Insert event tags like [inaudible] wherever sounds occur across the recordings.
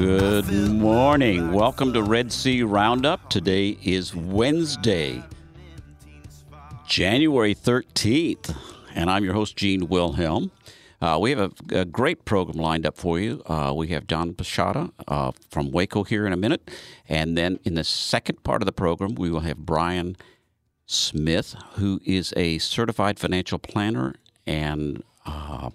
Good morning. Welcome to Red C Roundup. Today is Wednesday, January 13th, and I'm your host, Gene Wilhelm. Uh, we have a, a great program lined up for you. Uh, we have John Pisciotta uh, from Waco here in a minute. And then in the second part of the program, we will have Brian Smith, who is a certified financial planner and uh,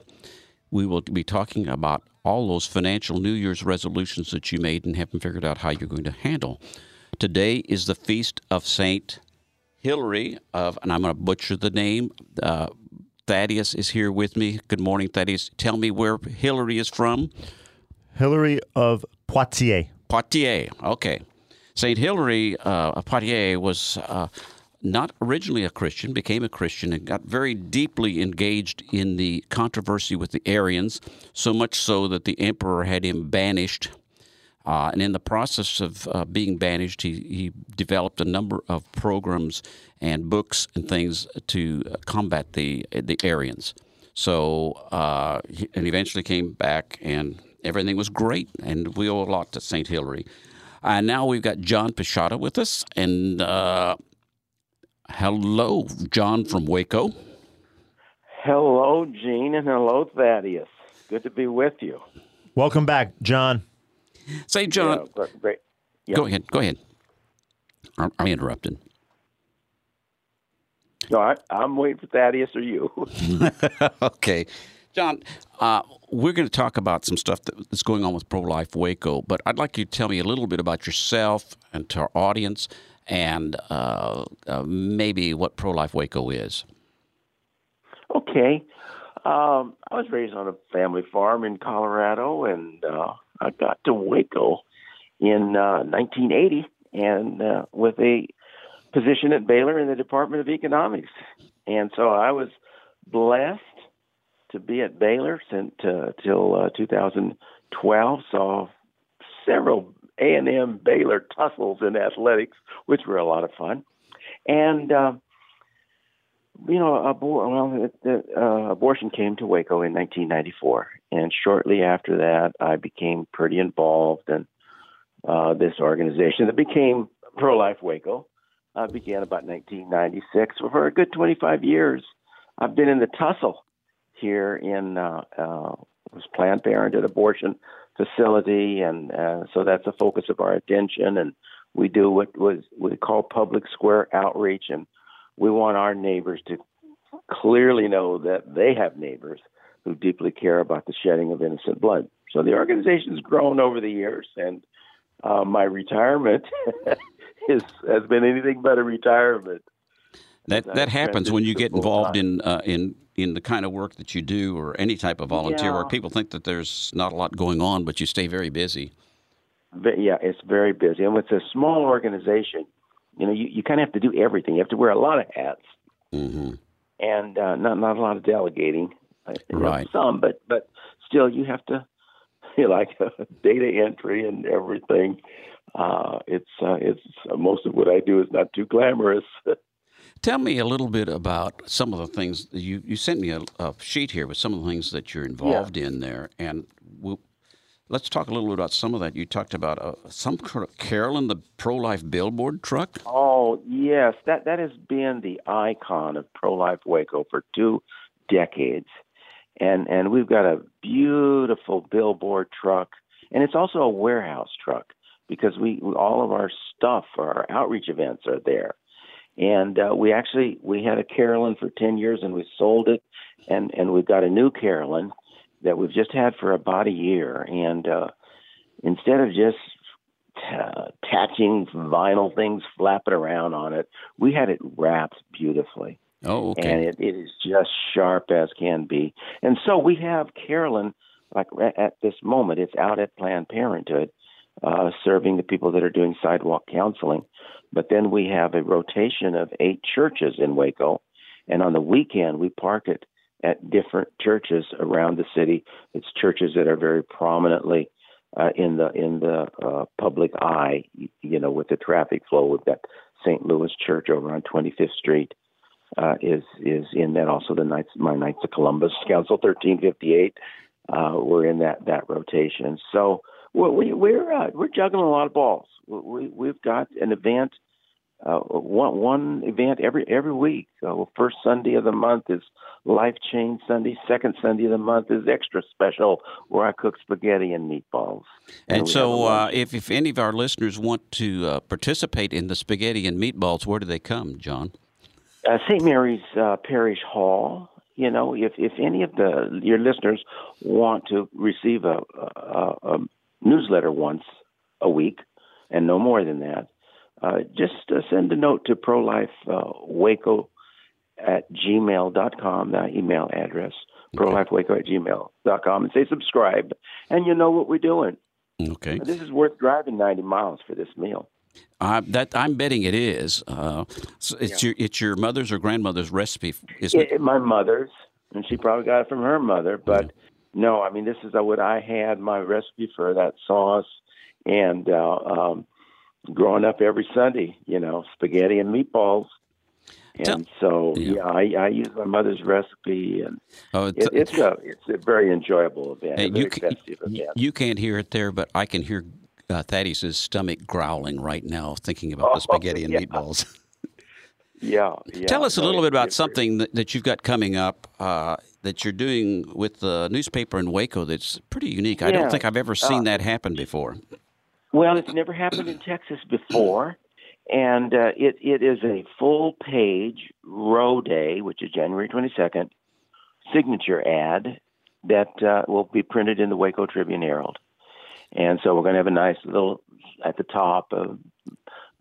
we will be talking about all those financial New Year's resolutions that you made and haven't figured out how you're going to handle. Today is the feast of Saint Hilary of, and I'm going to butcher the name. Uh, Thaddeus is here with me. Good morning, Thaddeus. Tell me where Hilary is from. Hilary of Poitiers. Poitiers. Okay. Saint Hilary uh, of Poitiers was uh, not originally a Christian, became a Christian, and got very deeply engaged in the controversy with the Arians, so much so that the emperor had him banished. Uh, and in the process of uh, being banished, he, he developed a number of programs and books and things to combat the the Arians. So, uh, and eventually came back, and everything was great. And we owe a lot to Saint Hilary. And now we've got John Pisciotta with us, and uh, hello, John from Waco. Hello, Gene, and hello, Thaddeus. Good to be with you. Welcome back, John. Say, John, Yeah, great. Yeah. go ahead. Go ahead. I'm, I'm interrupted. No, I, I'm waiting for Thaddeus or you. [laughs] okay. John, uh, we're going to talk about some stuff that's going on with Pro Life Waco, but I'd like you to tell me a little bit about yourself and to our audience and uh, uh, maybe what Pro Life Waco is. okay. Um, I was raised on a family farm in Colorado, and uh, I got to Waco in uh, 1980, and uh, with a position at Baylor in the Department of Economics. And so I was blessed to be at Baylor since uh, till uh, 2012. Saw several A&M Baylor tussles in athletics, which were a lot of fun. And uh, you know, abor- well, it, uh, abortion came to Waco in 1994, and shortly after that, I became pretty involved in uh, this organization that became Pro Life Waco. Uh, began about 1996. So for a good 25 years, I've been in the tussle here in uh, uh, was Planned Parenthood abortion facility, and uh, so that's a focus of our attention. And we do what was we call public square outreach, and we want our neighbors to clearly know that they have neighbors who deeply care about the shedding of innocent blood. So the organization's grown over the years, and uh, my retirement [laughs] is has been anything but a retirement. That That happens when you get involved in uh, in in the kind of work that you do, or any type of volunteer Yeah. work. People think that there's not a lot going on, but you stay very busy. But yeah, it's very busy, and with a small organization, you know, you, you kind of have to do everything. You have to wear a lot of hats, hmm and uh, not not a lot of delegating. Uh, Right. some, but but still, you have to [laughs] you know, like [laughs] data entry and everything. Uh, it's uh, it's most of what I do is not too glamorous. [laughs] Tell me a little bit about some of the things you you sent me a, a sheet here with some of the things that you're involved in there, and we'll, let's talk a little bit about some of that. You talked about uh, some kind of Carolyn the pro life billboard truck. Oh yes, that that has been the icon of pro life Waco for two decades, and and we've got a beautiful billboard truck, and it's also a warehouse truck because we, we all of our stuff, or our outreach events are there, and uh, we actually we had a Carolyn for ten years and we sold it, and and we've got a new Carolyn that we've just had for about a year, and uh, instead of just uh, attaching vinyl things flapping around on it. We had it wrapped beautifully. Oh, okay. and it, it is just sharp as can be. And so we have Carolyn, like at this moment, it's out at Planned Parenthood, uh, serving the people that are doing sidewalk counseling. But then we have a rotation of eight churches in Waco, and on the weekend we park it at different churches around the city. It's churches that are very prominently uh, in the in the uh, public eye, you know, with the traffic flow. We've got St. Louis Church over on 25th Street uh, is is in that. Also, the Knights, my Knights of Columbus Council 1358. Uh, we're in that that rotation. So we, we, we're uh, we're juggling a lot of balls. We, we've got an event, uh, one one event every every week. So first Sunday of the month is Life Change Sunday. Second Sunday of the month is extra special, where I cook spaghetti and meatballs. And we have a so, uh, if, if any of our listeners want to uh, participate in the spaghetti and meatballs, where do they come, John? uh, St. Mary's uh, Parish Hall. You know, if if any of the your listeners want to receive a, a, a newsletter once a week, and no more than that, uh, just uh, send a note to pro life uh, waco at gmail.com, that email address, prolifewaco at gmail.com, and say subscribe, and you know what we're doing. Okay. This is worth driving 90 miles for this meal. Uh, that I'm betting it is. Uh, so it's your it's your mother's or grandmother's recipe, isn't it? It, my mother's, and she probably got it from her mother. But no, I mean, this is what I had my recipe for that sauce, and uh, um, growing up every Sunday, you know, spaghetti and meatballs. And so, Yeah. I, I use my mother's recipe, and Oh, it, it's a it's a very enjoyable event, Hey, you, ca- festive you, event. you can't hear it there, but I can hear uh, Thaddeus' stomach growling right now, thinking about the Oh, [laughs] spaghetti and yeah. meatballs. yeah, yeah. Tell us a little bit about something that, that you've got coming up uh, that you're doing with the newspaper in Waco that's pretty unique. I don't think I've ever seen Uh, that happen before. Well, it's never happened in Texas before, and uh, it it is a full page Roe day, which is January twenty second, signature ad that uh, will be printed in the Waco Tribune Herald, and so we're going to have a nice little at the top of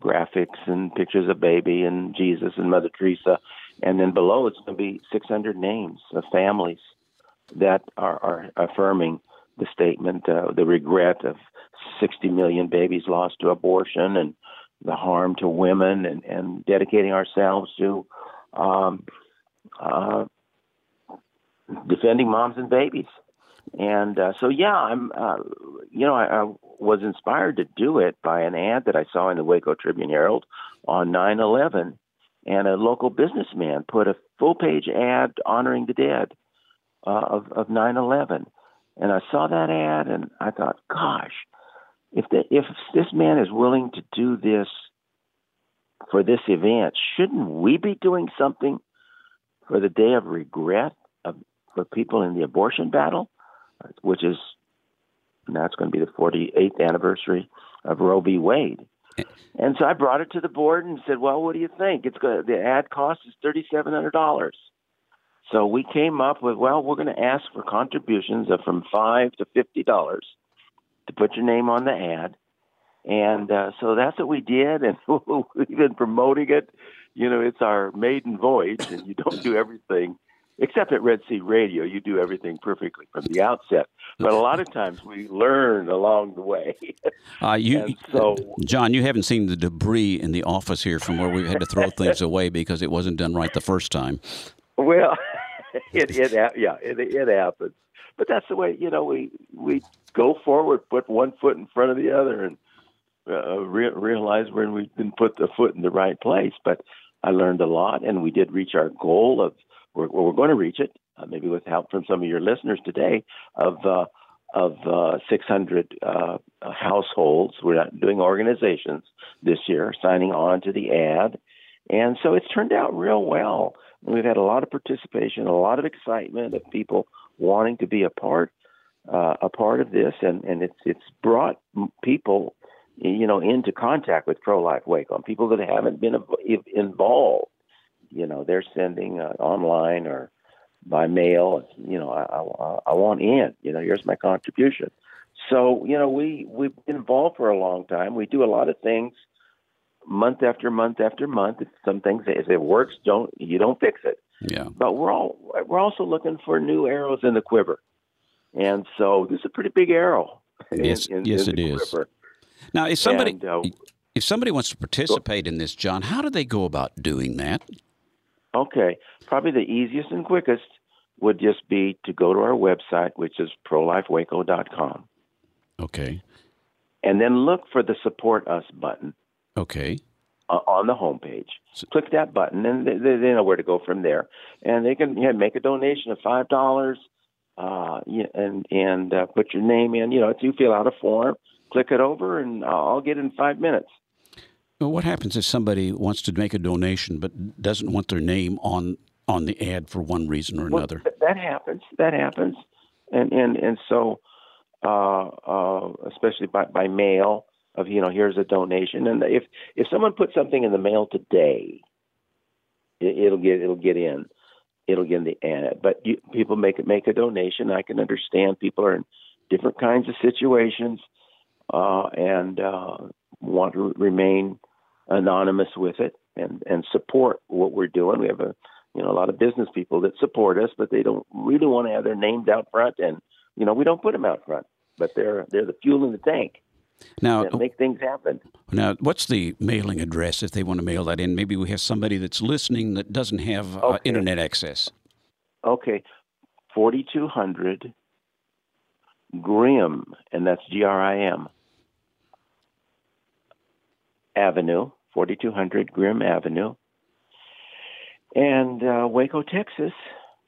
graphics and pictures of baby and Jesus and Mother Teresa, and then below it's going to be six hundred names of families that are, are affirming the statement, uh, the regret of 60 million babies lost to abortion and the harm to women, and, and dedicating ourselves to um, uh, defending moms and babies. And uh, so, yeah, I'm, uh, you know, I, I was inspired to do it by an ad that I saw in the Waco Tribune Herald on 9 11. And a local businessman put a full page ad honoring the dead uh, of, of 9 11. And I saw that ad and I thought, gosh, if the, if this man is willing to do this for this event, shouldn't we be doing something for the day of regret of, for people in the abortion battle, which is now it's going to be the 48th anniversary of Roe v. Wade. And so I brought it to the board and said, "Well, what do you think? It's going the ad cost is thirty-seven hundred dollars." So we came up with, well, we're going to ask for contributions of from five to fifty dollars to put your name on the ad, and uh, so that's what we did, and [laughs] we've been promoting it. You know, it's our maiden voyage, and you don't do everything except at Red C Radio. You do everything perfectly from the outset, but a lot of times we learn along the way. [laughs] Uh, you, so- John, you haven't seen the debris in the office here from where we've had to throw things [laughs] away because it wasn't done right the first time. Well, [laughs] it it yeah, it it happens. But that's the way you know we we go forward, put one foot in front of the other, and uh, re- realize when we didn't put the foot in the right place. But I learned a lot, and we did reach our goal of we're, we're going to reach it, uh, maybe with help from some of your listeners today, of uh, of uh, 600 uh, households. We're not doing organizations this year, signing on to the ad, and so it's turned out real well. We've had a lot of participation, a lot of excitement of people wanting to be a part uh, a part of this, and and it's it's brought people, you know, into contact with pro life Waco, people that haven't been involved. You know, they're sending uh, online or by mail. You know, I, I I want in. You know, here's my contribution. So you know, we we've been involved for a long time. We do a lot of things month after month after month. Some things, if it works, don't you don't fix it. Yeah. But we're all we're also looking for new arrows in the quiver, and so this is a pretty big arrow. Yes, in- yes, in it is. quiver. Now, if somebody And, uh, if somebody wants to participate in this, John, how do they go about doing that? Okay, probably the easiest and quickest would just be to go to our website, which is prolifewaco.com, Okay. and then look for the Support Us button Okay. uh, on the homepage. Click that button, and they, they they know where to go from there. And they can yeah, make a donation of five dollars, uh, and and uh, put your name in. You know, if you fill out a form, click it over, and I'll get in five minutes. Well, what happens if somebody wants to make a donation but doesn't want their name on on the ad for one reason or another? th- that happens. That happens, and and and so, uh, uh, especially by by mail, of you know, here's a donation, and if if someone puts something in the mail today, it, it'll get it'll get in, it'll get in the ad. But you, people make make a donation. I can understand people are in different kinds of situations, uh, and uh, want to remain anonymous with it and and support what we're doing. We have a you know a lot of business people that support us, but they don't really want to have their names out front, and you know we don't put them out front, but they're they're the fuel in the tank Now, make things happen. now, what's the mailing address if they want to mail that in? Maybe we have somebody that's listening that doesn't have uh, Okay. internet access. Okay, forty two hundred Grim, and that's G R I M Avenue, forty two hundred Grim Avenue, and uh, Waco, Texas,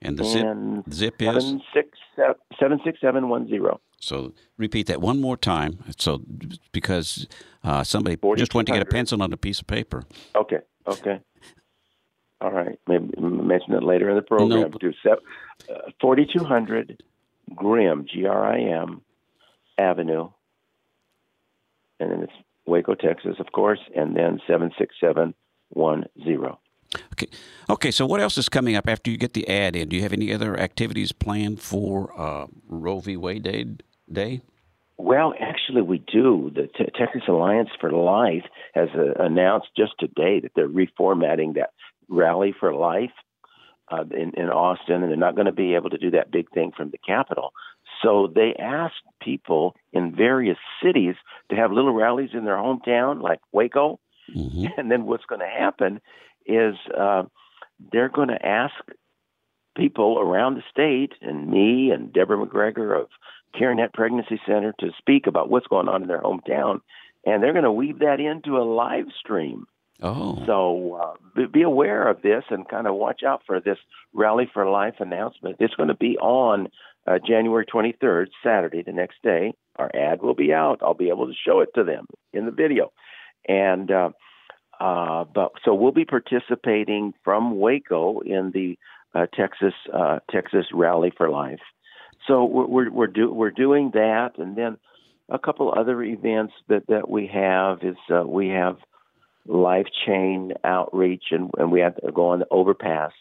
And the zip and zip is seven six seven six seven one zero. so. Repeat that one more time. So because uh, somebody just went to get a pencil on a piece of paper. Okay. Okay. All right. Maybe mention it later in the program. No. too. Uh, 4200 Grim, G R I M, Avenue. And then it's Waco, Texas, of course, and then 76710. Okay. Okay. So what else is coming up after you get the ad in? Do you have any other activities planned for uh, Roe v. Wade Day? Day? Well, actually, we do. The Te- Texas Alliance for Life has uh, announced just today that they're reformatting that Rally for Life uh, in, in Austin, and they're not going to be able to do that big thing from the Capitol. So they asked people in various cities to have little rallies in their hometown, like Waco. hmm [laughs] And then what's going to happen is uh, they're going to ask people around the state and me and Deborah McGregor of CareNet Pregnancy Center to speak about what's going on in their hometown. And they're going to weave that into a live stream. Oh. So uh, be aware of this and kind of watch out for this Rally for Life announcement. It's going to be on uh, January 23rd, Saturday, the next day. Our ad will be out. I'll be able to show it to them in the video. And uh, uh, but so we'll be participating from Waco in the uh, Texas uh, Texas Rally for Life. So we're we're we're, do, we're doing that, and then a couple other events that that we have is uh, we have life chain outreach, and, and we have to go on the overpass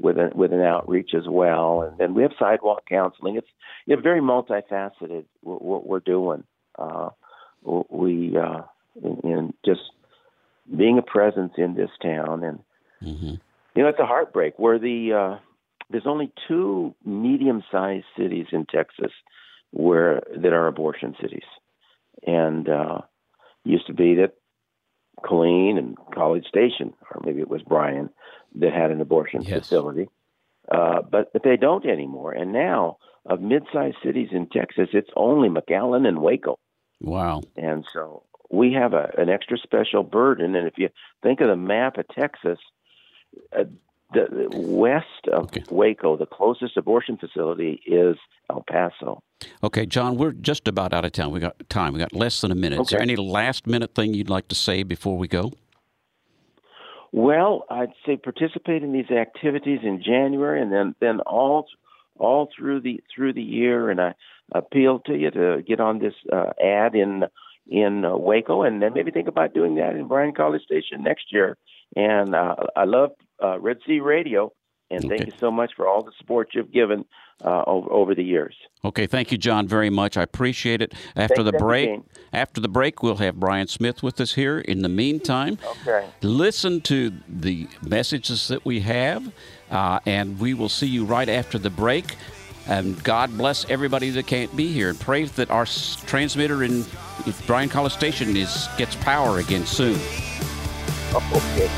with an with an outreach as well, and then we have sidewalk counseling. It's you know, very multifaceted what, what we're doing. Uh, we uh, in, in just being a presence in this town, and hmm you know it's a heartbreak. We're the uh, there's only two medium-sized cities in Texas where that are abortion cities, and uh, used to be that Colleen and College Station, or maybe it was Bryan, that had an abortion Yes. facility, uh, but but they don't anymore. And now of mid-sized cities in Texas, it's only McAllen and Waco. Wow. And so we have a, an extra special burden. And if you think of the map of Texas, uh, the, the west of Okay. Waco, the closest abortion facility is El Paso. Okay, John, we're just about out of time. We got time. We got less than a minute. Is there any last minute thing you'd like to say before we go? Well, I'd say participate in these activities in January, and then then all all through the through the year. And I appeal to you to get on this uh, ad in in uh, Waco, and then maybe think about doing that in Bryan College Station next year. And uh, I love uh, Red C Radio, And Okay. thank you so much for all the support you've given uh, over, over the years. Okay, thank you, John, very much. I appreciate it. After Thank the break, Gene. after the break, we'll have Brian Smith with us here. In the meantime, Okay. listen to the messages that we have, uh, and we will see you right after the break. And God bless everybody that can't be here, and pray that our s- transmitter in Bryan College Station is gets power again soon. Okay.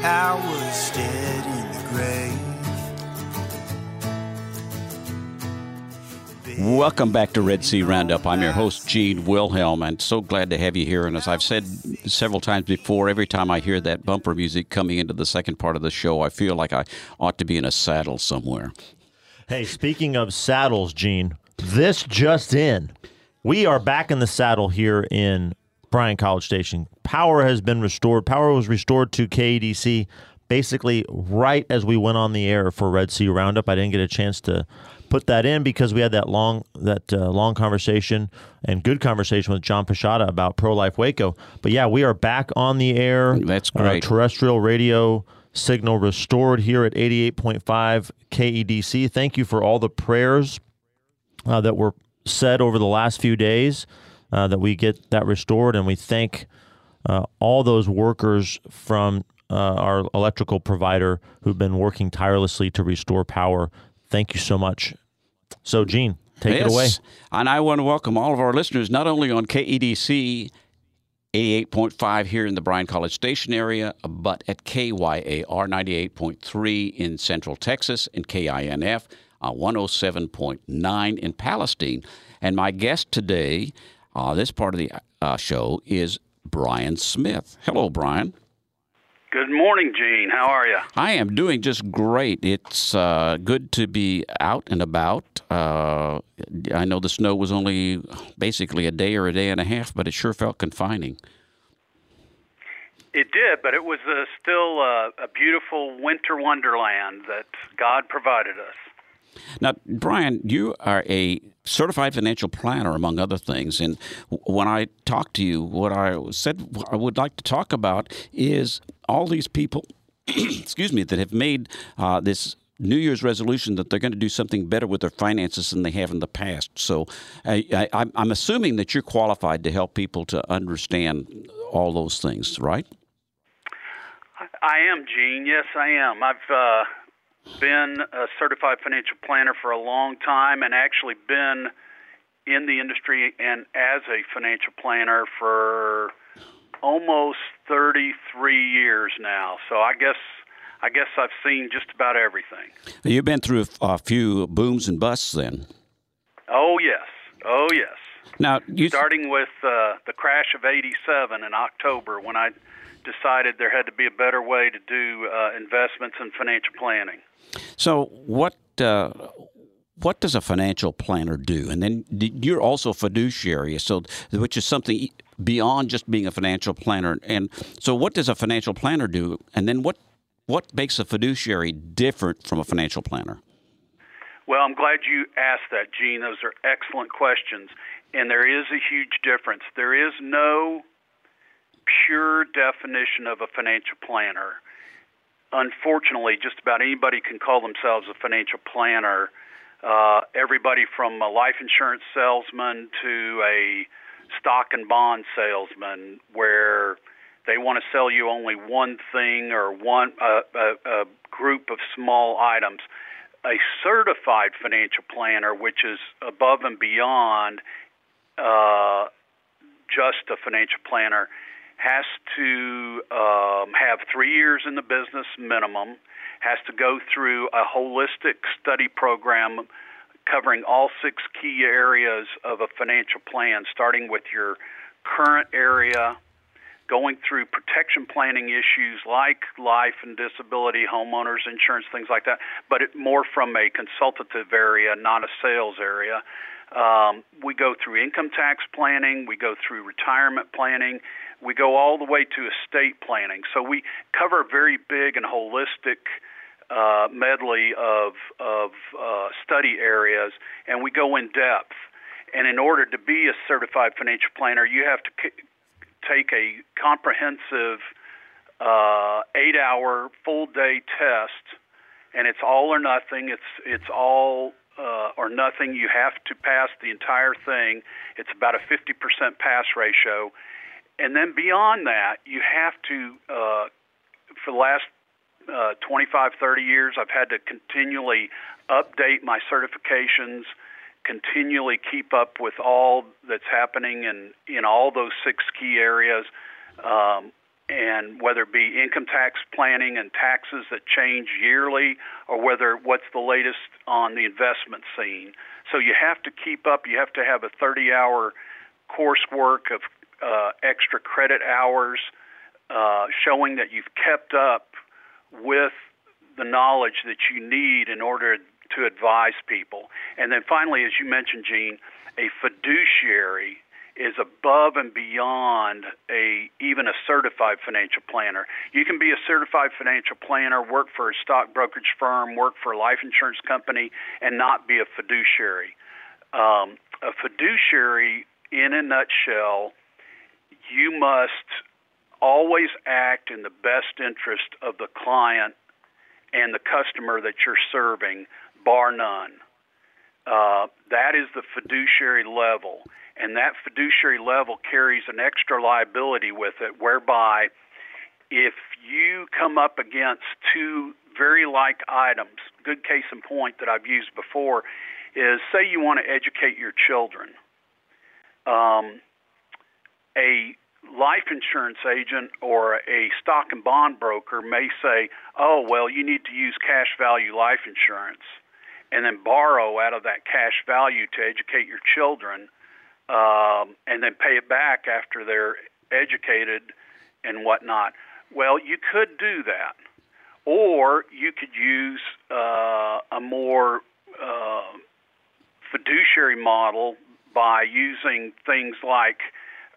I was dead in the grave. Welcome back to Red C Roundup. I'm your host, Gene Wilhelm, and so glad to have you here. And as I've said several times before, every time I hear that bumper music coming into the second part of the show, I feel like I ought to be in a saddle somewhere. Hey, speaking of saddles, Gene, this just in. We are back in the saddle here in Bryan College Station. Power has been restored. Power was restored to KEDC basically right as we went on the air for Red C Roundup. I didn't get a chance to put that in because we had that long that uh, long conversation and good conversation with John Pisciotta about Pro Life Waco. But yeah, we are back on the air. That's Uh, great. terrestrial radio signal restored here at 88.5 KEDC. Thank you for all the prayers uh, that were said over the last few days uh, that we get that restored, and we thank uh, all those workers from uh, our electrical provider who've been working tirelessly to restore power. Thank you so much. So, Gene, take it away. And I want to welcome all of our listeners, not only on KEDC 88.5 here in the Bryan College Station area, but at KYAR 98.3 in Central Texas and KINF uh, 107.9 in Palestine. And my guest today, uh, this part of the uh, show, is Brian Smith. Hello, Brian. Good morning, Gene. How are you? I am doing just great. It's uh, good to be out and about. Uh, I know the snow was only basically a day or a day and a half, but it sure felt confining. It did, but it was uh, still uh, a beautiful winter wonderland that God provided us. Now, Brian, you are a certified financial planner, among other things. And when I talked to you, what I said I would like to talk about is all these people, [clears throat] excuse me, that have made uh, this New Year's resolution that they're going to do something better with their finances than they have in the past. So I, I'm assuming that you're qualified to help people to understand all those things, right? I am, Gene. Yes, I am. I've uh, been a certified financial planner for a long time and actually been in the industry and as a financial planner for almost 33 years now. So I guess I guess I've seen just about everything. You've been through a, few booms and busts then. Oh yes. Oh yes. Now, you starting with uh, the crash of 87 in October when I decided there had to be a better way to do uh, investments and financial planning. So what uh, what does a financial planner do? And then you're also a fiduciary, so which is something beyond just being a financial planner. And so, what does a financial planner do? And then what what makes a fiduciary different from a financial planner? Well, I'm glad you asked that, Gene. Those are excellent questions. And there is a huge difference. There is no pure definition of a financial planner. Unfortunately, just about anybody can call themselves a financial planner. Uh, everybody from a life insurance salesman to a stock and bond salesman, where they want to sell you only one thing or one uh, a, a group of small items. A certified financial planner, which is above and beyond uh, just a financial planner, has to um, have three years in the business minimum, has to go through a holistic study program covering all six key areas of a financial plan, starting with your current area, going through protection planning issues like life and disability, homeowners insurance, things like that, but it more from a consultative area, not a sales area. Um, we go through income tax planning, we go through retirement planning, we go all the way to estate planning. So we cover a very big and holistic uh, medley of of uh, study areas, and we go in depth. And in order to be a certified financial planner, you have to c- take a comprehensive uh, eight-hour full-day test, and it's all or nothing. It's it's all uh, or nothing. You have to pass the entire thing. It's about a 50% pass ratio, and then beyond that, you have to. Uh, for the last uh, 25, 30 years, I've had to continually update my certifications, continually keep up with all that's happening in in all those six key areas. Um, and whether it be income tax planning and taxes that change yearly, or whether what's the latest on the investment scene. So you have to keep up. You have to have a 30-hour coursework of uh, extra credit hours, uh, showing that you've kept up with the knowledge that you need in order to advise people. And then finally, as you mentioned, Gene, a fiduciary is above and beyond a even a certified financial planner. You can be a certified financial planner, work for a stock brokerage firm, work for a life insurance company, and not be a fiduciary. Um, a fiduciary, in a nutshell, you must always act in the best interest of the client and the customer that you're serving, bar none. Uh, that is the fiduciary level and that fiduciary level carries an extra liability with it, whereby if you come up against two very like items, good case in point that I've used before is say you want to educate your children. Um, a life insurance agent or a stock and bond broker may say, oh, well, you need to use cash value life insurance and then borrow out of that cash value to educate your children um, and then pay it back after they're educated and whatnot. Well, you could do that, or you could use uh, a more uh, fiduciary model by using things like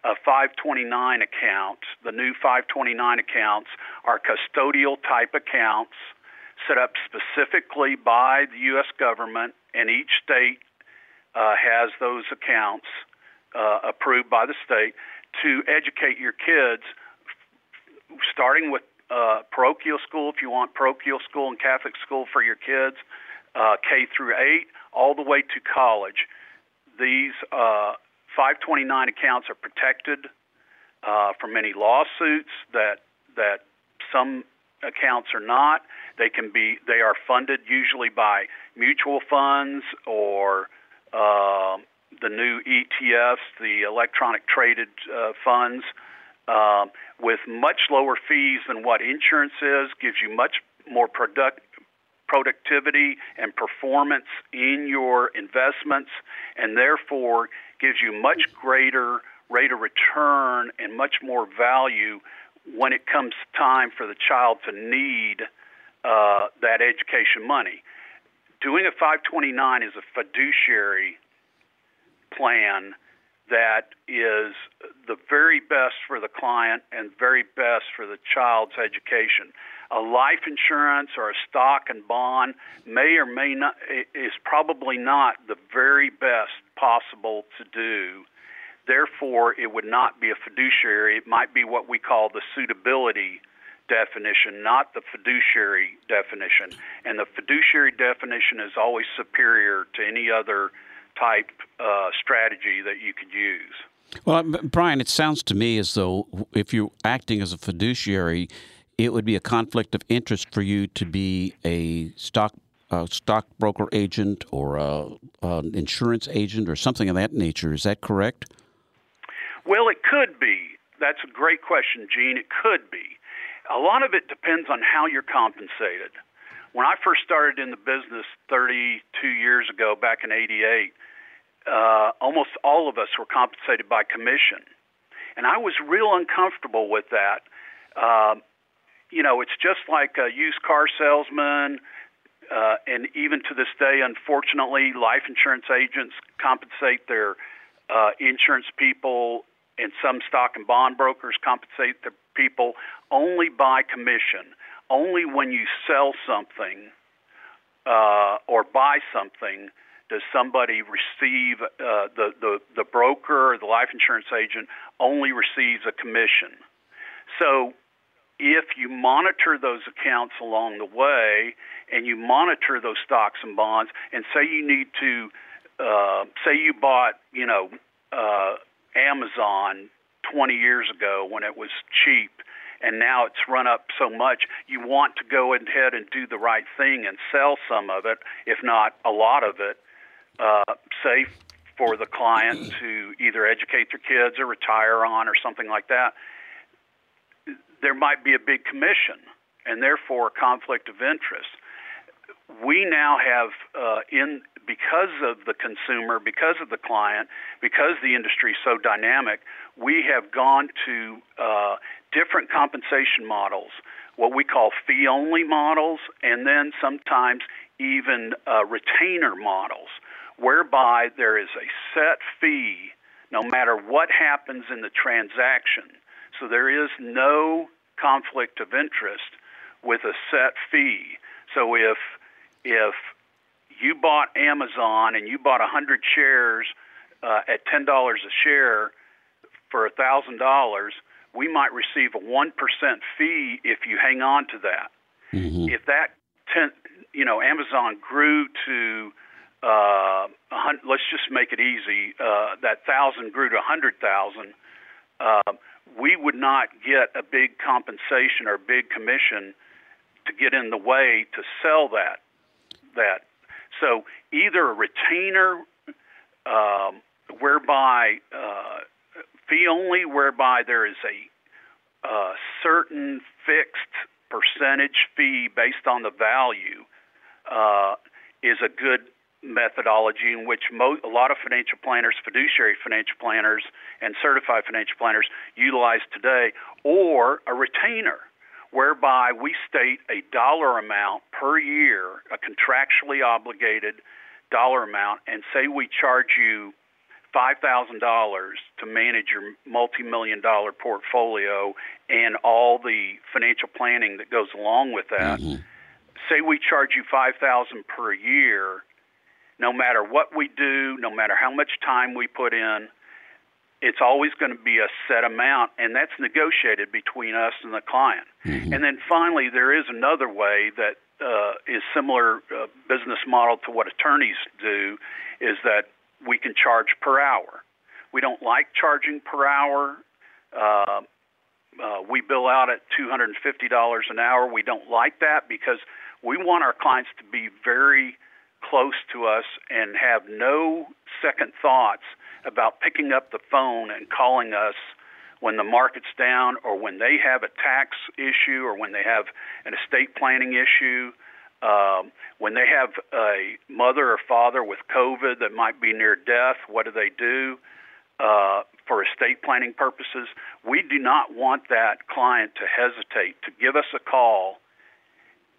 a 529 account. The new 529 accounts are custodial type accounts set up specifically by the U.S. government, and each state uh, has those accounts uh, approved by the state to educate your kids, starting with uh, parochial school if you want parochial school and Catholic school for your kids, uh, K through 8, all the way to college. These uh, 529 accounts are protected uh, from any lawsuits that that some accounts are not. They can be they are funded usually by mutual funds or uh, the new ETFs, the electronic traded uh, funds, um, with much lower fees than what insurance is, gives you much more product productivity and performance in your investments, and therefore gives you much greater rate of return and much more value when it comes time for the child to need uh, that education money. Doing a 529 is a fiduciary plan that is the very best for the client and very best for the child's education. A life insurance or a stock and bond may or may not is probably not the very best possible to do. Therefore, it would not be a fiduciary. It might be what we call the suitability definition, not the fiduciary definition. And the fiduciary definition is always superior to any other type uh, strategy that you could use. Well, Brian, it sounds to me as though if you're acting as a fiduciary, it would be a conflict of interest for you to be a stock a stockbroker agent or a, an insurance agent or something of that nature. Is that correct? Well, it could be. That's a great question, Gene. It could be. A lot of it depends on how you're compensated. When I first started in the business 32 years ago, back in '88, uh, almost all of us were compensated by commission, and I was real uncomfortable with that. Uh, you know, it's just like a used car salesman, uh, and even to this day, unfortunately, life insurance agents compensate their uh, insurance people, and some stock and bond brokers compensate their people only by commission only when you sell something uh, or buy something does somebody receive uh, the, the the broker or the life insurance agent only receives a commission. So if you monitor those accounts along the way and you monitor those stocks and bonds and say you need to uh, say you bought you know uh, Amazon 20 years ago when it was cheap and now it's run up so much, you want to go ahead and do the right thing and sell some of it, if not a lot of it, uh, say for the client [clears throat] to either educate their kids or retire on or something like that. There might be a big commission and therefore a conflict of interest. We now have uh, in because of the consumer, because of the client, because the industry is so dynamic, we have gone to uh, different compensation models, what we call fee only models, and then sometimes even uh, retainer models, whereby there is a set fee no matter what happens in the transaction. So there is no conflict of interest with a set fee. So if if you bought Amazon and you bought 100 shares uh, at $10 a share for $1,000, we might receive a 1% fee if you hang on to that. Mm-hmm. If that, ten, you know, Amazon grew to, uh, let's just make it easy, uh, that 1,000 grew to 100,000, uh, we would not get a big compensation or big commission to get in the way to sell that that. So either a retainer, um, whereby uh, fee only, whereby there is a uh, certain fixed percentage fee based on the value, uh, is a good methodology in which mo- a lot of financial planners, fiduciary financial planners, and certified financial planners utilize today, or a retainer whereby we state a dollar amount per year, a contractually obligated dollar amount, and say we charge you $5,000 to manage your multi million dollar portfolio and all the financial planning that goes along with that. Mm-hmm. Say we charge you 5000 per year, no matter what we do, no matter how much time we put in, it's always going to be a set amount, and that's negotiated between us and the client. Mm-hmm. And then finally, there is another way that uh, is similar uh, business model to what attorneys do, is that we can charge per hour. We don't like charging per hour. Uh, uh, we bill out at $250 an hour. We don't like that because we want our clients to be very close to us and have no second thoughts about picking up the phone and calling us when the market's down or when they have a tax issue or when they have an estate planning issue. Um, when they have a mother or father with COVID that might be near death, what do they do uh, for estate planning purposes? We do not want that client to hesitate to give us a call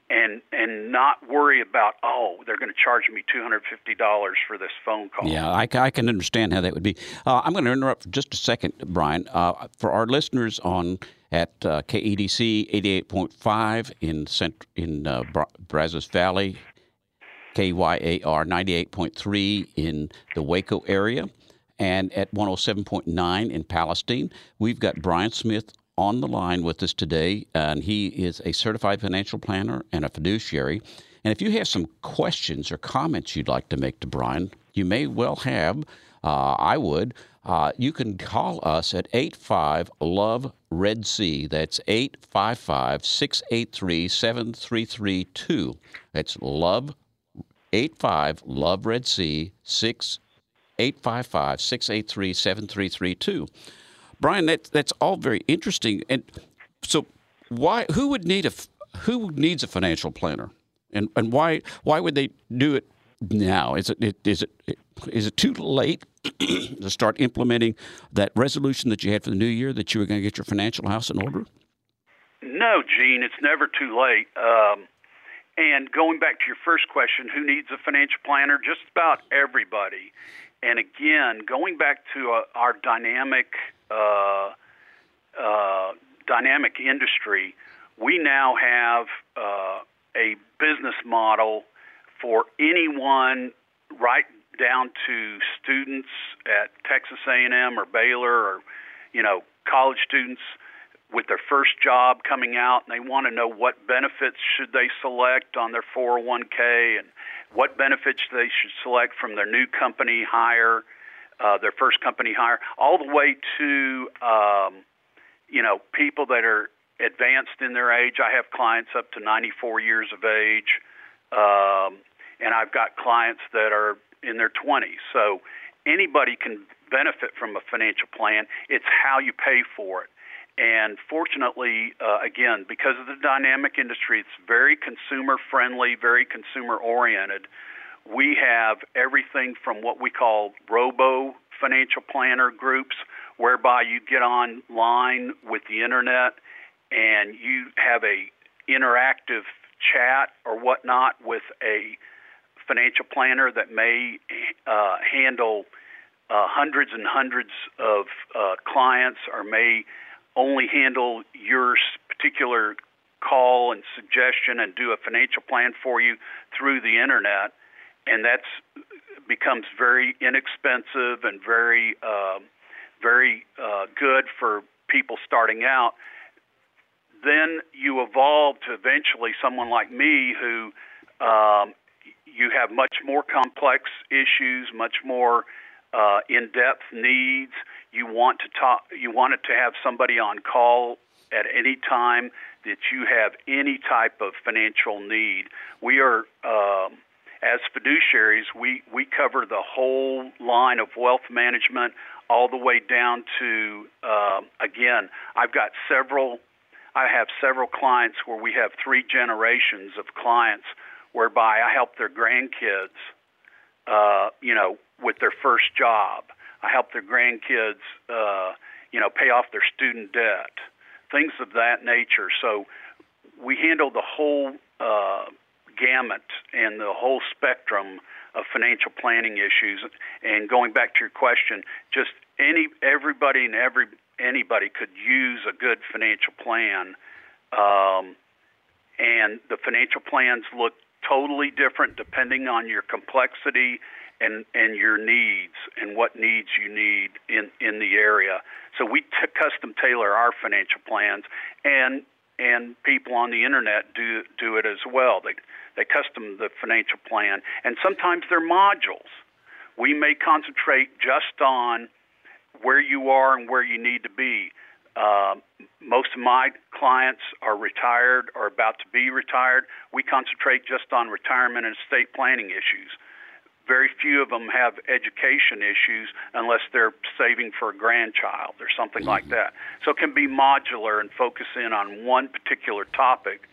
and and not worry about oh they're going to charge me two hundred fifty dollars for this phone call. Yeah, I, I, can understand how that would be. Uh, I'm going to interrupt for just a second, Brian, uh, for our listeners on at uh, KEDC eighty eight point five in cent- in uh, Brazos Valley, KYAR ninety eight point three in the Waco area. And at 107.9 in Palestine, we've got Brian Smith on the line with us today, and he is a certified financial planner and a fiduciary. And if you have some questions or comments you'd like to make to Brian, you may well have. Uh, I would. Uh, you can call us at 85 Love Red C. That's 855 683 7332. That's Love 85 Love Red C 6 855 683 7332. Brian, that, that's all very interesting. And so, why? Who would need a who needs a financial planner, and and why why would they do it now? Is it is it is it too late [clears throat] to start implementing that resolution that you had for the new year that you were going to get your financial house in order? No, Gene, it's never too late. Um, and going back to your first question, who needs a financial planner? Just about everybody. And again, going back to uh, our dynamic uh, uh, dynamic industry, we now have uh, a business model for anyone right down to students at Texas A&M or Baylor or you know college students with their first job coming out and they want to know what benefits should they select on their 401k and what benefits they should select from their new company hire, uh, their first company hire, all the way to um, you know people that are advanced in their age. I have clients up to 94 years of age, um, and I've got clients that are in their 20s. So anybody can benefit from a financial plan. It's how you pay for it. And fortunately, uh, again, because of the dynamic industry, it's very consumer friendly, very consumer oriented. We have everything from what we call robo financial planner groups, whereby you get online with the internet and you have a interactive chat or whatnot with a financial planner that may uh, handle uh, hundreds and hundreds of uh, clients or may only handle your particular call and suggestion and do a financial plan for you through the internet, and that's becomes very inexpensive and very uh, very uh, good for people starting out. Then you evolve to eventually someone like me who um, you have much more complex issues, much more uh, in-depth needs. You want to talk. You want it to have somebody on call at any time that you have any type of financial need. We are, um, as fiduciaries, we we cover the whole line of wealth management, all the way down to um, again. I've got several. I have several clients where we have three generations of clients, whereby I help their grandkids. Uh, you know, with their first job. I help their grandkids, uh, you know, pay off their student debt, things of that nature. So we handle the whole uh, gamut and the whole spectrum of financial planning issues. And going back to your question, just any everybody and every anybody could use a good financial plan. Um, and the financial plans look totally different depending on your complexity and and your needs and what needs you need in in the area. So we t- custom tailor our financial plans, and and people on the internet do do it as well. They they custom the financial plan, and sometimes they're modules. We may concentrate just on where you are and where you need to be. Uh, most of my clients are retired or about to be retired. We concentrate just on retirement and estate planning issues very few of them have education issues unless they're saving for a grandchild or something mm-hmm. like that. So it can be modular and focus in on one particular topic.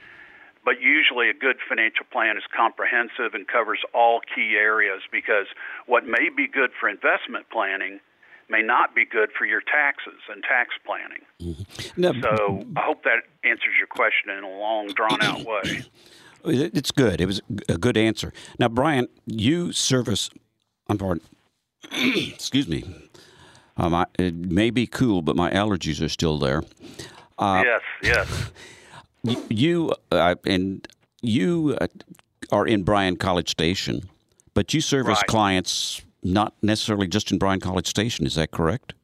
But usually, a good financial plan is comprehensive and covers all key areas because what may be good for investment planning may not be good for your taxes and tax planning. Mm-hmm. Now, so I hope that answers your question in a long, drawn out way. [clears throat] It's good. It was a good answer. Now, Brian, you service. I'm pardon. [clears throat] excuse me. Um, I, it may be cool, but my allergies are still there. Uh, yes, yes. [laughs] You uh, and you uh, are in Bryan College Station, but you service right. clients not necessarily just in Bryan College Station. Is that correct?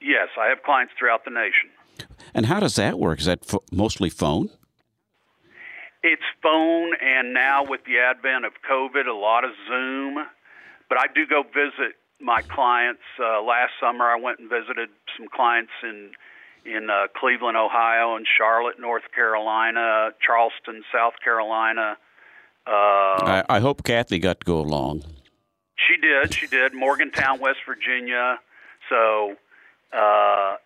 Yes, I have clients throughout the nation. And how does that work? Is that mostly phone? It's phone, and now with the advent of COVID, a lot of Zoom. But I do go visit my clients. Uh, last summer, I went and visited some clients in in uh, Cleveland, Ohio, and Charlotte, North Carolina, Charleston, South Carolina. Uh, I, I hope Kathy got to go along. She did. She did. Morgantown, West Virginia. So, uh,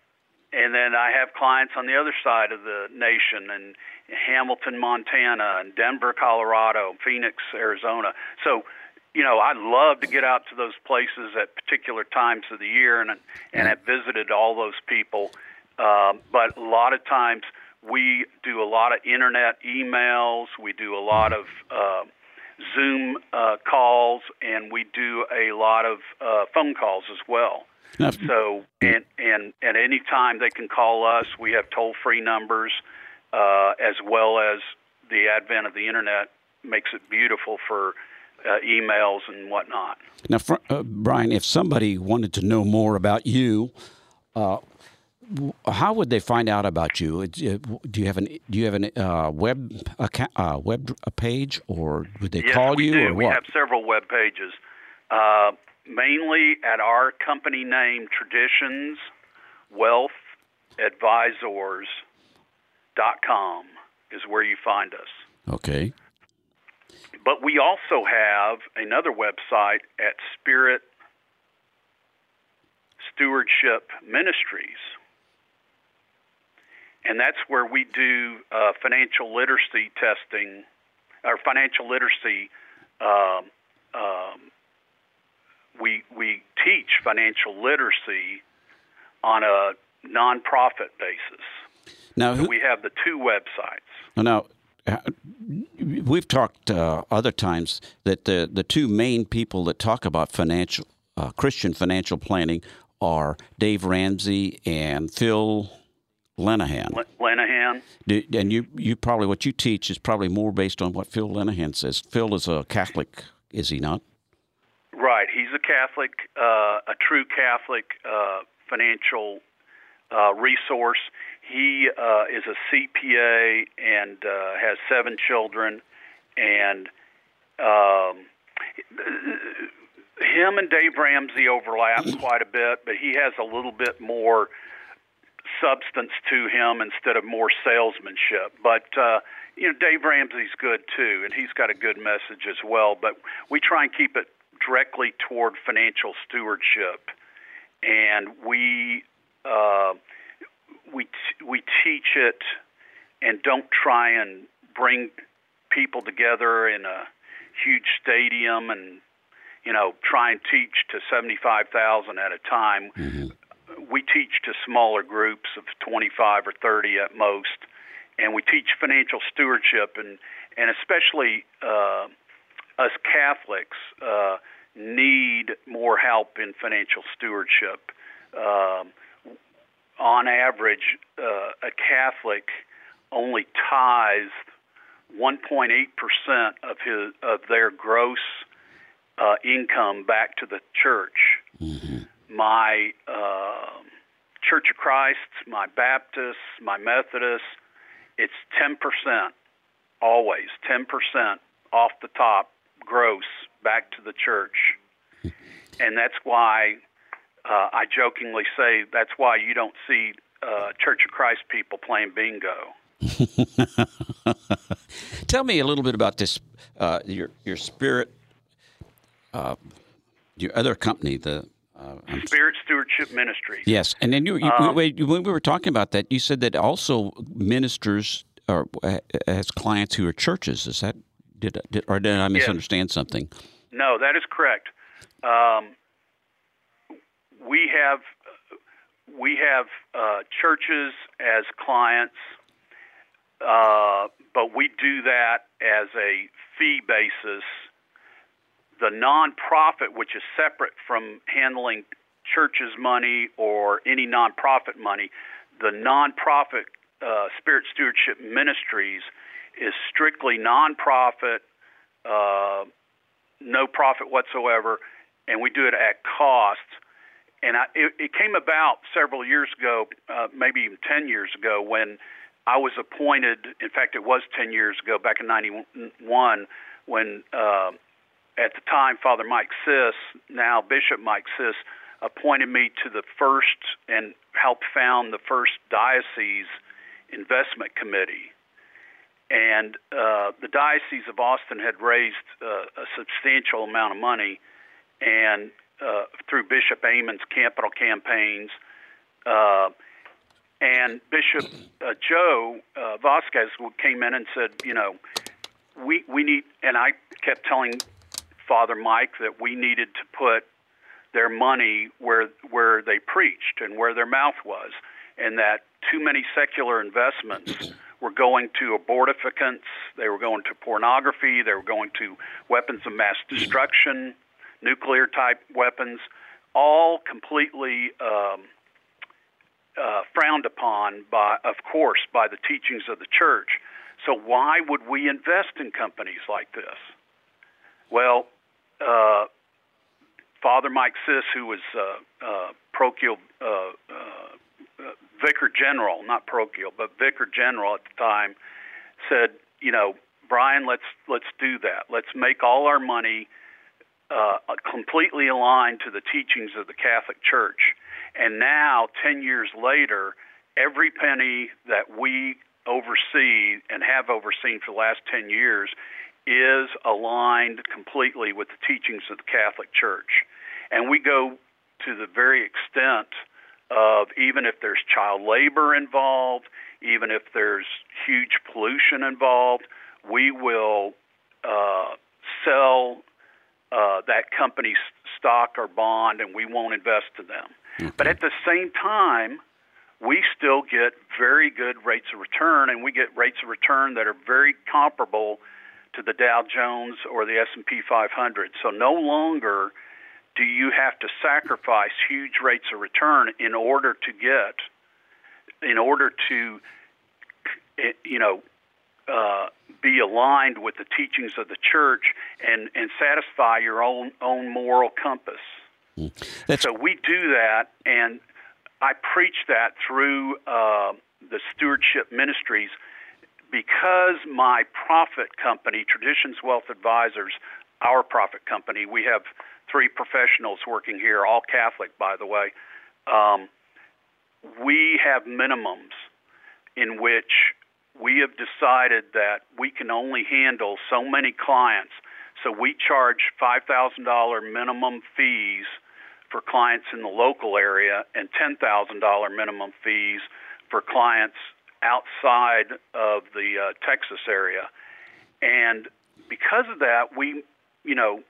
and then I have clients on the other side of the nation, and Hamilton, Montana, and Denver, Colorado, Phoenix, Arizona. So, you know, I love to get out to those places at particular times of the year, and and have visited all those people. Um, but a lot of times we do a lot of internet emails, we do a lot of uh, Zoom uh, calls, and we do a lot of uh, phone calls as well. So, and and at any time they can call us. We have toll free numbers uh, as well as the advent of the internet makes it beautiful for uh, emails and whatnot. Now, fr- uh, Brian, if somebody wanted to know more about you, uh, w- how would they find out about you? Uh, Do you have an Do you have an uh, web account, uh, web a page, or would they yes, call you, do. or we what? have several web pages, uh, mainly at our company name, Traditions Wealth Advisors dot com is where you find us. Okay. But we also have another website at Spirit Stewardship Ministries. And that's where we do uh, financial literacy testing, or financial literacy. Um, um, we we teach financial literacy on a nonprofit basis. Now, So who, we have the two websites. now uh, we've talked uh, other times that the the two main people that talk about financial uh, Christian financial planning are Dave Ramsey and Phil Lenahan. L- Lenahan. Do, and you, you probably what you teach is probably more based on what Phil Lenahan says. Phil is a Catholic, is he not? A Catholic, uh, a true Catholic uh, financial uh, resource. He uh, is a CPA and uh, has seven children. And um, him and Dave Ramsey overlap quite a bit, but he has a little bit more substance to him instead of more salesmanship. But uh, you know, Dave Ramsey's good too, and he's got a good message as well. But we try and keep it directly toward financial stewardship, and we uh, we t- we teach it, and don't try and bring people together in a huge stadium and you know try and teach to seventy five thousand at a time. We teach to smaller groups of 25 or 30 at most, and we teach financial stewardship, and and especially uh, us Catholics uh, need more help in financial stewardship. Um, on average, uh, a Catholic only tithes 1.8 percent of his of their gross uh, income back to the church my uh, Church of Christ, my Baptists, my Methodists, it's 10%, always 10% off the top gross back to the church. And that's why uh, I jokingly say that's why you don't see uh, Church of Christ people playing bingo. [laughs] Tell me a little bit about this. Uh, your your spirit, uh, your other company, the uh, Spirit Stewardship Ministries. yes, and then you, you Um, when we were talking about that, you said that also ministers or has clients who are churches. Is that did, did or did I misunderstand something? No, that is correct. Um, we have we have uh, churches as clients, uh, but we do that as a fee basis. The nonprofit, which is separate from handling churches' money or any nonprofit money, the nonprofit uh, Spirit Stewardship Ministries is strictly nonprofit. Uh, no profit whatsoever, and we do it at cost. And I, it, it came about several years ago, uh, maybe even 10 years ago, when I was appointed. In fact, it was 10 years ago, back in 91, when uh, at the time Father Mike Sis, now Bishop Mike Sis, appointed me to the first and helped found the first diocese investment committee and uh, the Diocese of Austin had raised uh, a substantial amount of money, and uh, through Bishop Aymond's capital campaigns, uh, and Bishop uh, Joe uh, Vasquez came in and said, you know, we we need, and I kept telling Father Mike that we needed to put their money where where they preached and where their mouth was, and that too many secular investments were going to abortificants, they were going to pornography, they were going to weapons of mass destruction, nuclear type weapons, all completely um, uh, frowned upon by, of course, by the teachings of the church. So why would we invest in companies like this? Well, uh, Father Mike Sis, who was uh, uh, parochial uh, uh, vicar general, not parochial, but vicar general at the time, said, you know, Brian, let's let's do that. Let's make all our money uh, completely aligned to the teachings of the Catholic Church. And now, ten years later, every penny that we oversee and have overseen for the last ten years is aligned completely with the teachings of the Catholic Church. And we go to the very extent of even if there's child labor involved, even if there's huge pollution involved, we will uh, sell uh, that company's stock or bond and we won't invest in them. Okay. But at the same time, we still get very good rates of return, and we get rates of return that are very comparable to the Dow Jones or the S&P 500. So no longer do you have to sacrifice huge rates of return in order to get in order to you know uh, be aligned with the teachings of the church and and satisfy your own own moral compass. Mm. So we do that, and I preach that through uh, the stewardship ministries because my profit company, Traditions Wealth Advisors, our profit company, we have three professionals working here, all Catholic, by the way. Um, we have minimums in which we have decided that we can only handle so many clients. So we charge $5,000 minimum fees for clients in the local area and $10,000 minimum fees for clients outside of the uh, Texas area. And because of that, we, you know,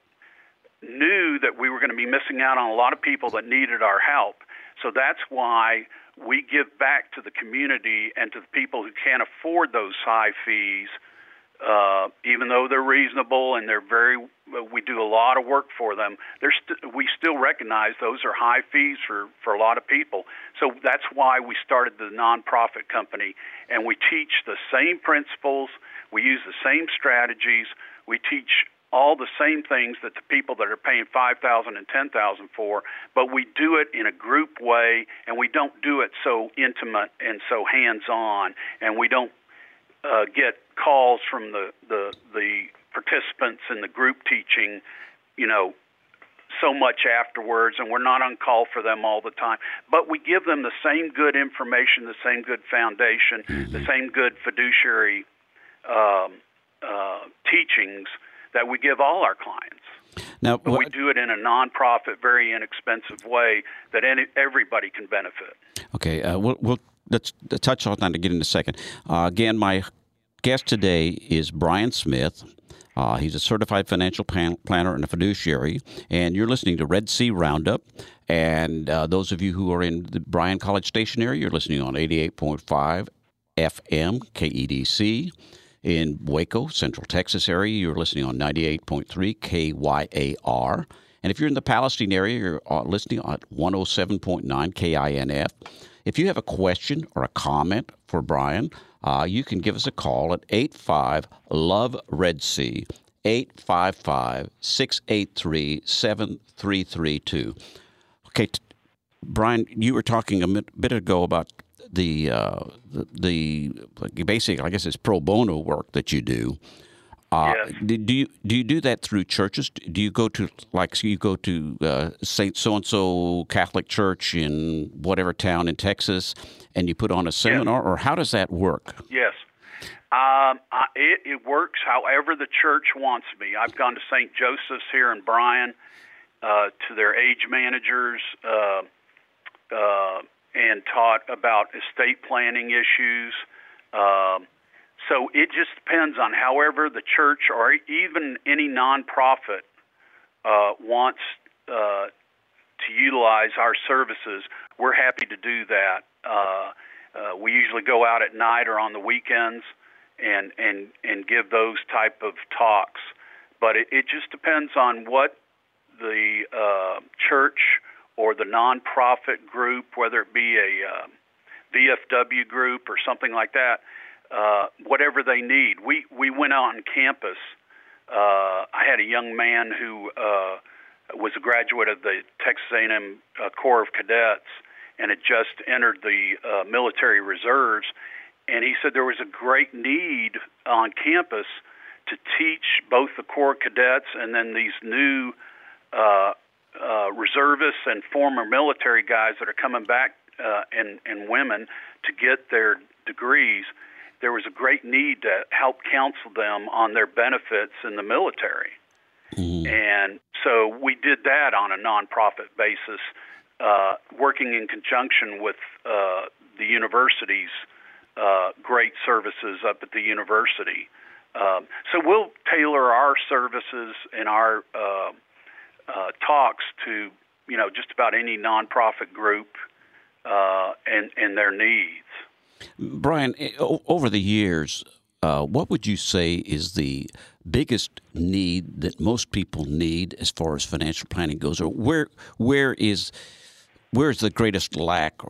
knew that we were going to be missing out on a lot of people that needed our help. So that's why we give back to the community and to the people who can't afford those high fees uh, even though they're reasonable and they're very, we do a lot of work for them. St- we still recognize those are high fees for for a lot of people. So that's why we started the nonprofit company, and we teach the same principles. We use the same strategies. We teach all the same things that the people that are paying five thousand and ten thousand for, but we do it in a group way, and we don't do it so intimate and so hands on, and we don't uh, get calls from the, the the participants in the group teaching, you know, so much afterwards, and we're not on call for them all the time. But we give them the same good information, the same good foundation, mm-hmm. the same good fiduciary um, uh, teachings that we give all our clients. Now, but we do it in a nonprofit, very inexpensive way that any, everybody can benefit. Okay, uh, we'll, we'll let's touch on that again in a second. Uh, again, my guest today is Brian Smith. Uh, he's a certified financial plan- planner and a fiduciary, and you're listening to Red C Roundup. And uh, those of you who are in the Bryan College Station area, you're listening on 88.5 FM KEDC. In Waco, Central Texas area, you're listening on 98.3 KYAR. And if you're in the Palestine area, you're uh, listening on 107.9 KINF. If you have a question or a comment for Brian, uh, you can give us a call at 85 Love Red C, 855 683 7332. Okay, t- Brian, you were talking a bit ago about the, uh, the, the basic, I guess it's pro bono work that you do. Uh, yes. Do you do you do that through churches? Do you go to like so you go to uh, Saint so and so Catholic Church in whatever town in Texas, and you put on a seminar, yes. or how does that work? Yes, um, I, it, it works however the church wants me. I've gone to St. Joseph's here in Bryan uh, to their age managers uh, uh, and taught about estate planning issues. Um, so it just depends on however the church or even any nonprofit uh, wants uh, to utilize our services. We're happy to do that. Uh, uh, we usually go out at night or on the weekends and and and give those type of talks. But it, it just depends on what the uh, church or the nonprofit group, whether it be a uh, VFW group or something like that, uh, whatever they need. We we went out on campus. Uh, I had a young man who uh, was a graduate of the Texas A&M uh, Corps of Cadets and had just entered the uh, military reserves, and he said there was a great need on campus to teach both the Corps of cadets and then these new uh, uh, reservists and former military guys that are coming back uh, and and women to get their degrees. There was a great need to help counsel them on their benefits in the military, mm-hmm. and so we did that on a nonprofit basis, uh, working in conjunction with uh, the university's uh, great services up at the university. Um, so we'll tailor our services and our uh, talks to you know just about any nonprofit group uh, and and their needs. Brian, eh, over the years, uh, what would you say is the biggest need that most people need as far as financial planning goes, or where where is where is the greatest lack?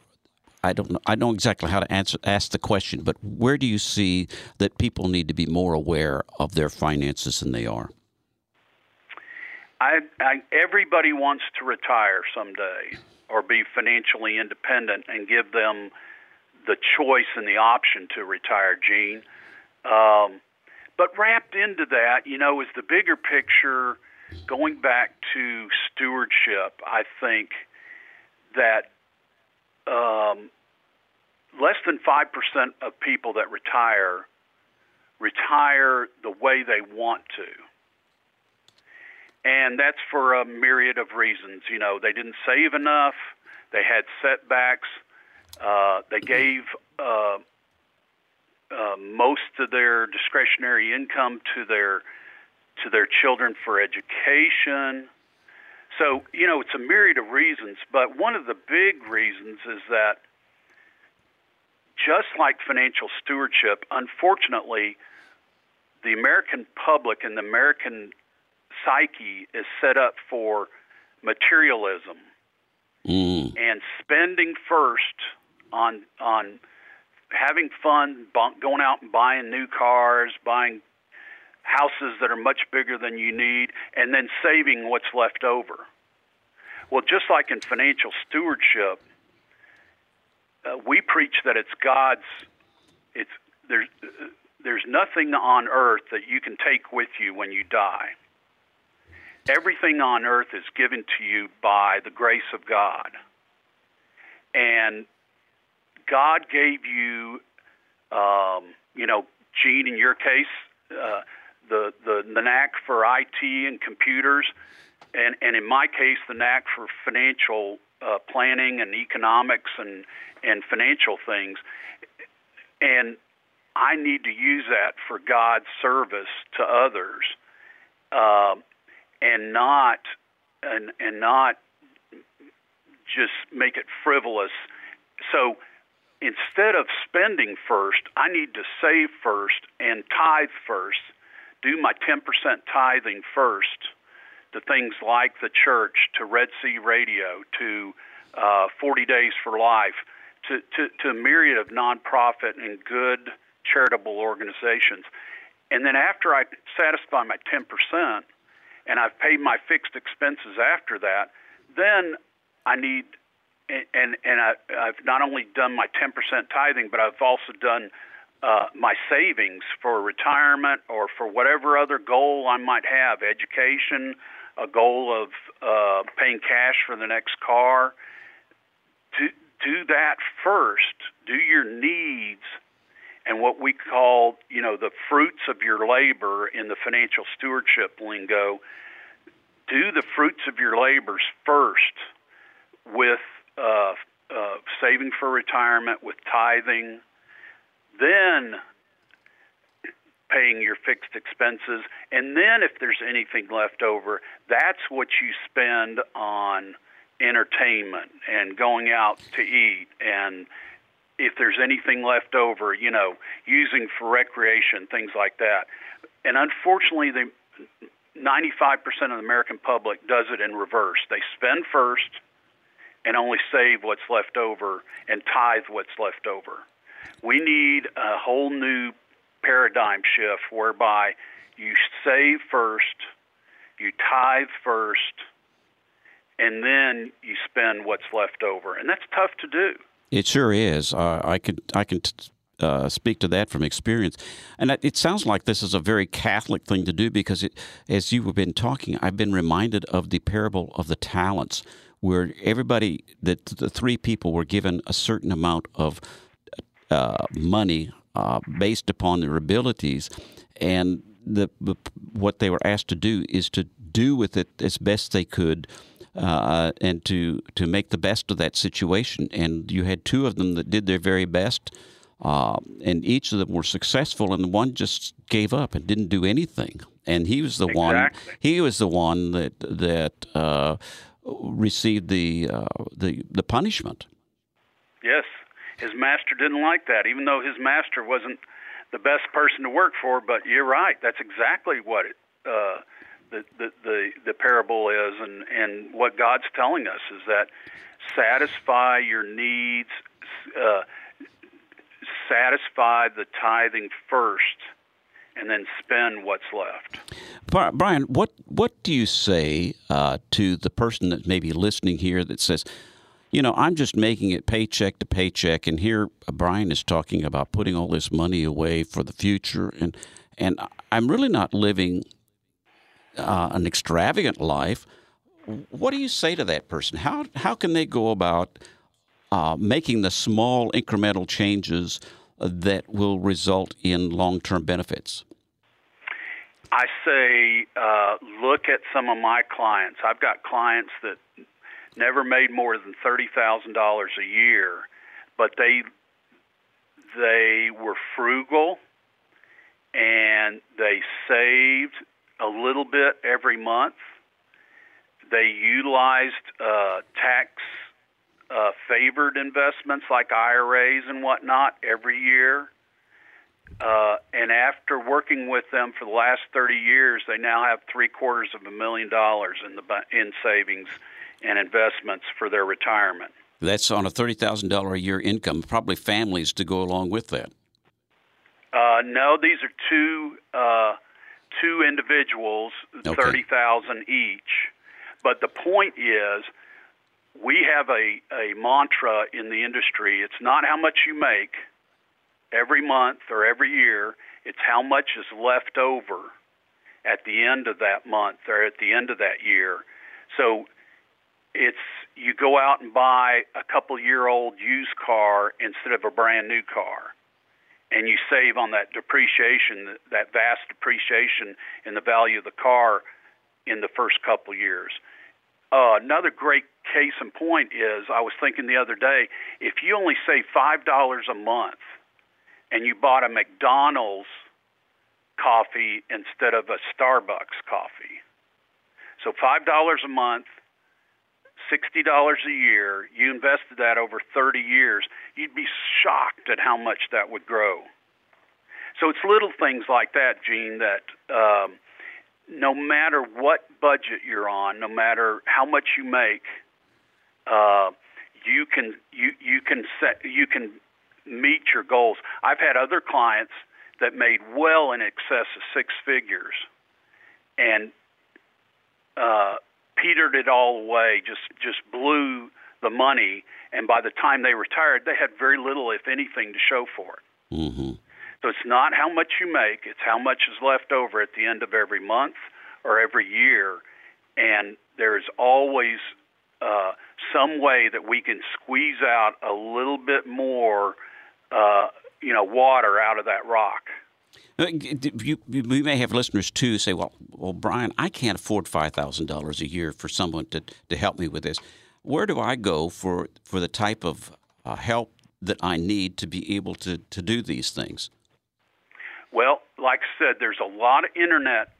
I don't know. I know exactly how to answer ask the question, but where do you see that people need to be more aware of their finances than they are? I, I everybody wants to retire someday or be financially independent and give them the choice and the option to retire, Gene. Um, but wrapped into that, you know, is the bigger picture going back to stewardship. I think that um, less than 5% of people that retire retire the way they want to and that's for a myriad of reasons. You know, they didn't save enough, they had setbacks, uh, they gave uh, uh, most of their discretionary income to their to their children for education. So you know, it's a myriad of reasons, but one of the big reasons is that just like financial stewardship, unfortunately, the American public and the American psyche is set up for materialism mm. and spending first on on having fun, going out and buying new cars, buying houses that are much bigger than you need, and then saving what's left over. Well, just like in financial stewardship, uh, we preach that it's God's. It's there's there's nothing on earth that you can take with you when you die. Everything on earth is given to you by the grace of God. And God gave you, um, you know, Gene, in your case, uh, the, the, the knack for IT and computers, and, and in my case, the knack for financial uh, planning and economics and, and financial things. And I need to use that for God's service to others. Um, and not and and not just make it frivolous. So instead of spending first, I need to save first and tithe first. Do my 10% tithing first to things like the church, to Red C Radio, to uh, 40 Days for Life, to, to, to a myriad of nonprofit and good charitable organizations. And then after I satisfy my 10%, and I've paid my fixed expenses after that, then I need and and I, I've not only done my 10% tithing, but I've also done uh, my savings for retirement or for whatever other goal I might have, education, a goal of uh, paying cash for the next car. Do do that first. Do your needs and what we call, you know, the fruits of your labor in the financial stewardship lingo do the fruits of your labors first with uh, uh, saving for retirement, with tithing, then paying your fixed expenses, and then if there's anything left over, that's what you spend on entertainment and going out to eat and if there's anything left over, you know, using for recreation, things like that. And unfortunately, the 95% of the American public does it in reverse. They spend first and only save what's left over and tithe what's left over. We need a whole new paradigm shift whereby you save first, you tithe first, and then you spend what's left over. And that's tough to do. It sure is. Uh, I could I can t- uh, speak to that from experience, and it sounds like this is a very Catholic thing to do because, it, as you have been talking, I've been reminded of the parable of the talents, where everybody, that the three people, were given a certain amount of uh, money uh, based upon their abilities, and the, the, what they were asked to do is to do with it as best they could uh, and to to make the best of that situation. And you had two of them that did their very best, uh, and each of them were successful, and the one just gave up and didn't do anything. And he was the exactly. one. He was the one that that uh, received the uh, the the punishment. Yes, his master didn't like that, even though his master wasn't the best person to work for. But you're right; that's exactly what it uh, the, the, the, parable is, and, and what God's telling us is that satisfy your needs, uh, satisfy the tithing first, and then spend what's left. Brian, what what do you say uh, to the person that may be listening here that says, you know, I'm just making it paycheck to paycheck, and here Brian is talking about putting all this money away for the future, and and I'm really not living uh, an extravagant life, what do you say to that person? How how can they go about uh, making the small incremental changes that will result in long term benefits? I say uh, look at some of my clients. I've got clients that never made more than thirty thousand dollars a year, but they they were frugal and they saved a little bit every month. They utilized uh, tax uh, favored investments like IRAs and whatnot every year. Uh, and after working with them for the last 30 years, they now have three quarters of a million dollars in the in savings and investments for their retirement. That's on a thirty thousand dollar a year income. Probably families to go along with that. Uh, no, these are two uh, two individuals, Okay. thirty thousand each. But the point is, we have a, a mantra in the industry. It's not how much you make every month or every year. It's how much is left over at the end of that month or at the end of that year. So it's you go out and buy a couple year old used car instead of a brand new car and you save on that depreciation, that vast depreciation in the value of the car in the first couple years. Uh, another great case in point is I was thinking the other day if you only save five dollars a month and you bought a McDonald's coffee instead of a Starbucks coffee, so five dollars a month, sixty dollars a year, you invested that over thirty years, you'd be shocked at how much that would grow. So it's little things like that, Gene, that um, no matter what budget you're on, no matter how much you make, uh, you can you you can set you can meet your goals. I've had other clients that made well in excess of six figures, and uh, petered it all away. Just just blew the money, and by the time they retired, they had very little, if anything, to show for it. Mm-hmm. So it's not how much you make; it's how much is left over at the end of every month or every year, and there is always uh, some way that we can squeeze out a little bit more, uh, you know, water out of that rock. Uh, You, you, may have listeners too say, "Well, well, Brian, I can't afford five thousand dollars a year for someone to, to help me with this. Where do I go for for the type of uh, help that I need to be able to, to do these things?" Well, like I said, there's a lot of internet,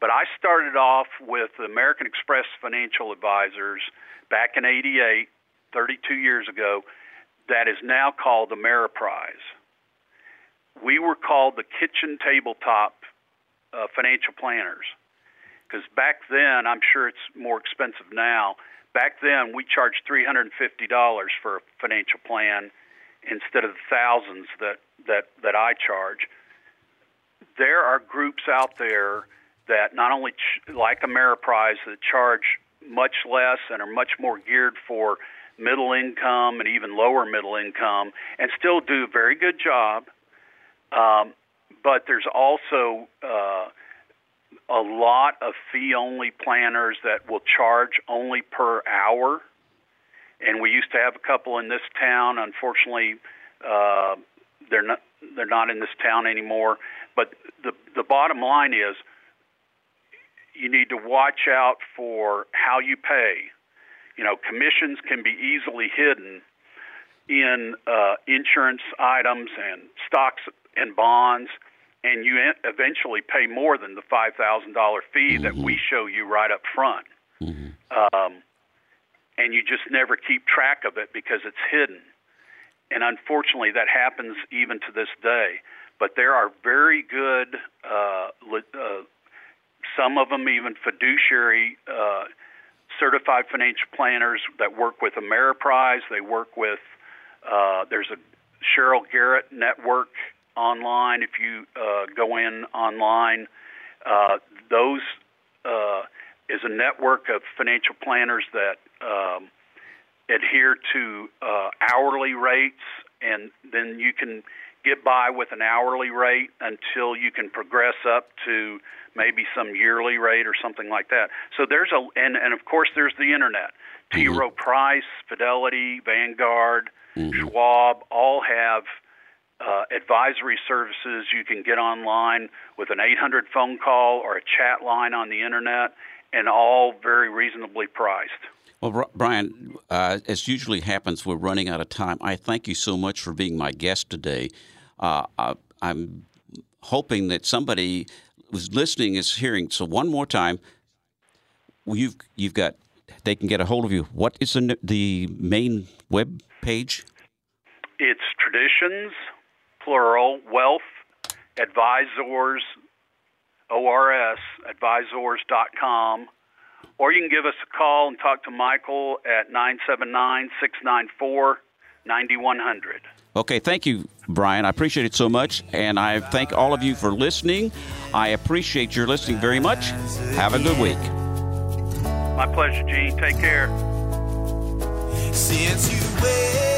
but I started off with American Express Financial Advisors back in '88, 32 years ago. That is now called Ameriprise. We were called the kitchen tabletop uh, financial planners because back then, I'm sure it's more expensive now, back then we charged $350 for a financial plan instead of the thousands that, that, that I charge. There are groups out there that not only ch- like Ameriprise that charge much less and are much more geared for middle income and even lower middle income and still do a very good job. Um, but there's also uh, a lot of fee only planners that will charge only per hour. And we used to have a couple in this town. Unfortunately, uh, they're not they're not in this town anymore. But the the bottom line is you need to watch out for how you pay. You know, commissions can be easily hidden in uh, insurance items and stocks and bonds and you eventually pay more than the five thousand dollar fee mm-hmm. that we show you right up front. Mm-hmm. Um, and you just never keep track of it because it's hidden. And unfortunately, that happens even to this day. But there are very good, uh, uh, some of them even fiduciary uh, certified financial planners that work with Ameriprise. They work with, uh, there's a Sheryl Garrett network online. If you uh, go in online, uh, those uh, is a network of financial planners that um, adhere to uh, hourly rates, and then you can get by with an hourly rate until you can progress up to maybe some yearly rate or something like that. So there's a and and of course there's the internet. T. Rowe mm-hmm. Price, Fidelity, Vanguard, mm-hmm. Schwab all have uh, advisory services you can get online with an 800 phone call or a chat line on the internet, and all very reasonably priced. Well, Brian, uh, as usually happens, we're running out of time. I thank you so much for being my guest today. Uh, I, I'm hoping that somebody who's listening is hearing. So, one more time, you've you've got they can get a hold of you. What is the the main web page? It's traditions plural, wealth advisors, ORS, advisors.com. Or you can give us a call and talk to Michael at 979 694 9100. Okay, thank you, Brian. I appreciate it so much. And I thank all of you for listening. I appreciate your listening very much. Have a good week. My pleasure, Gene. Take care. Since you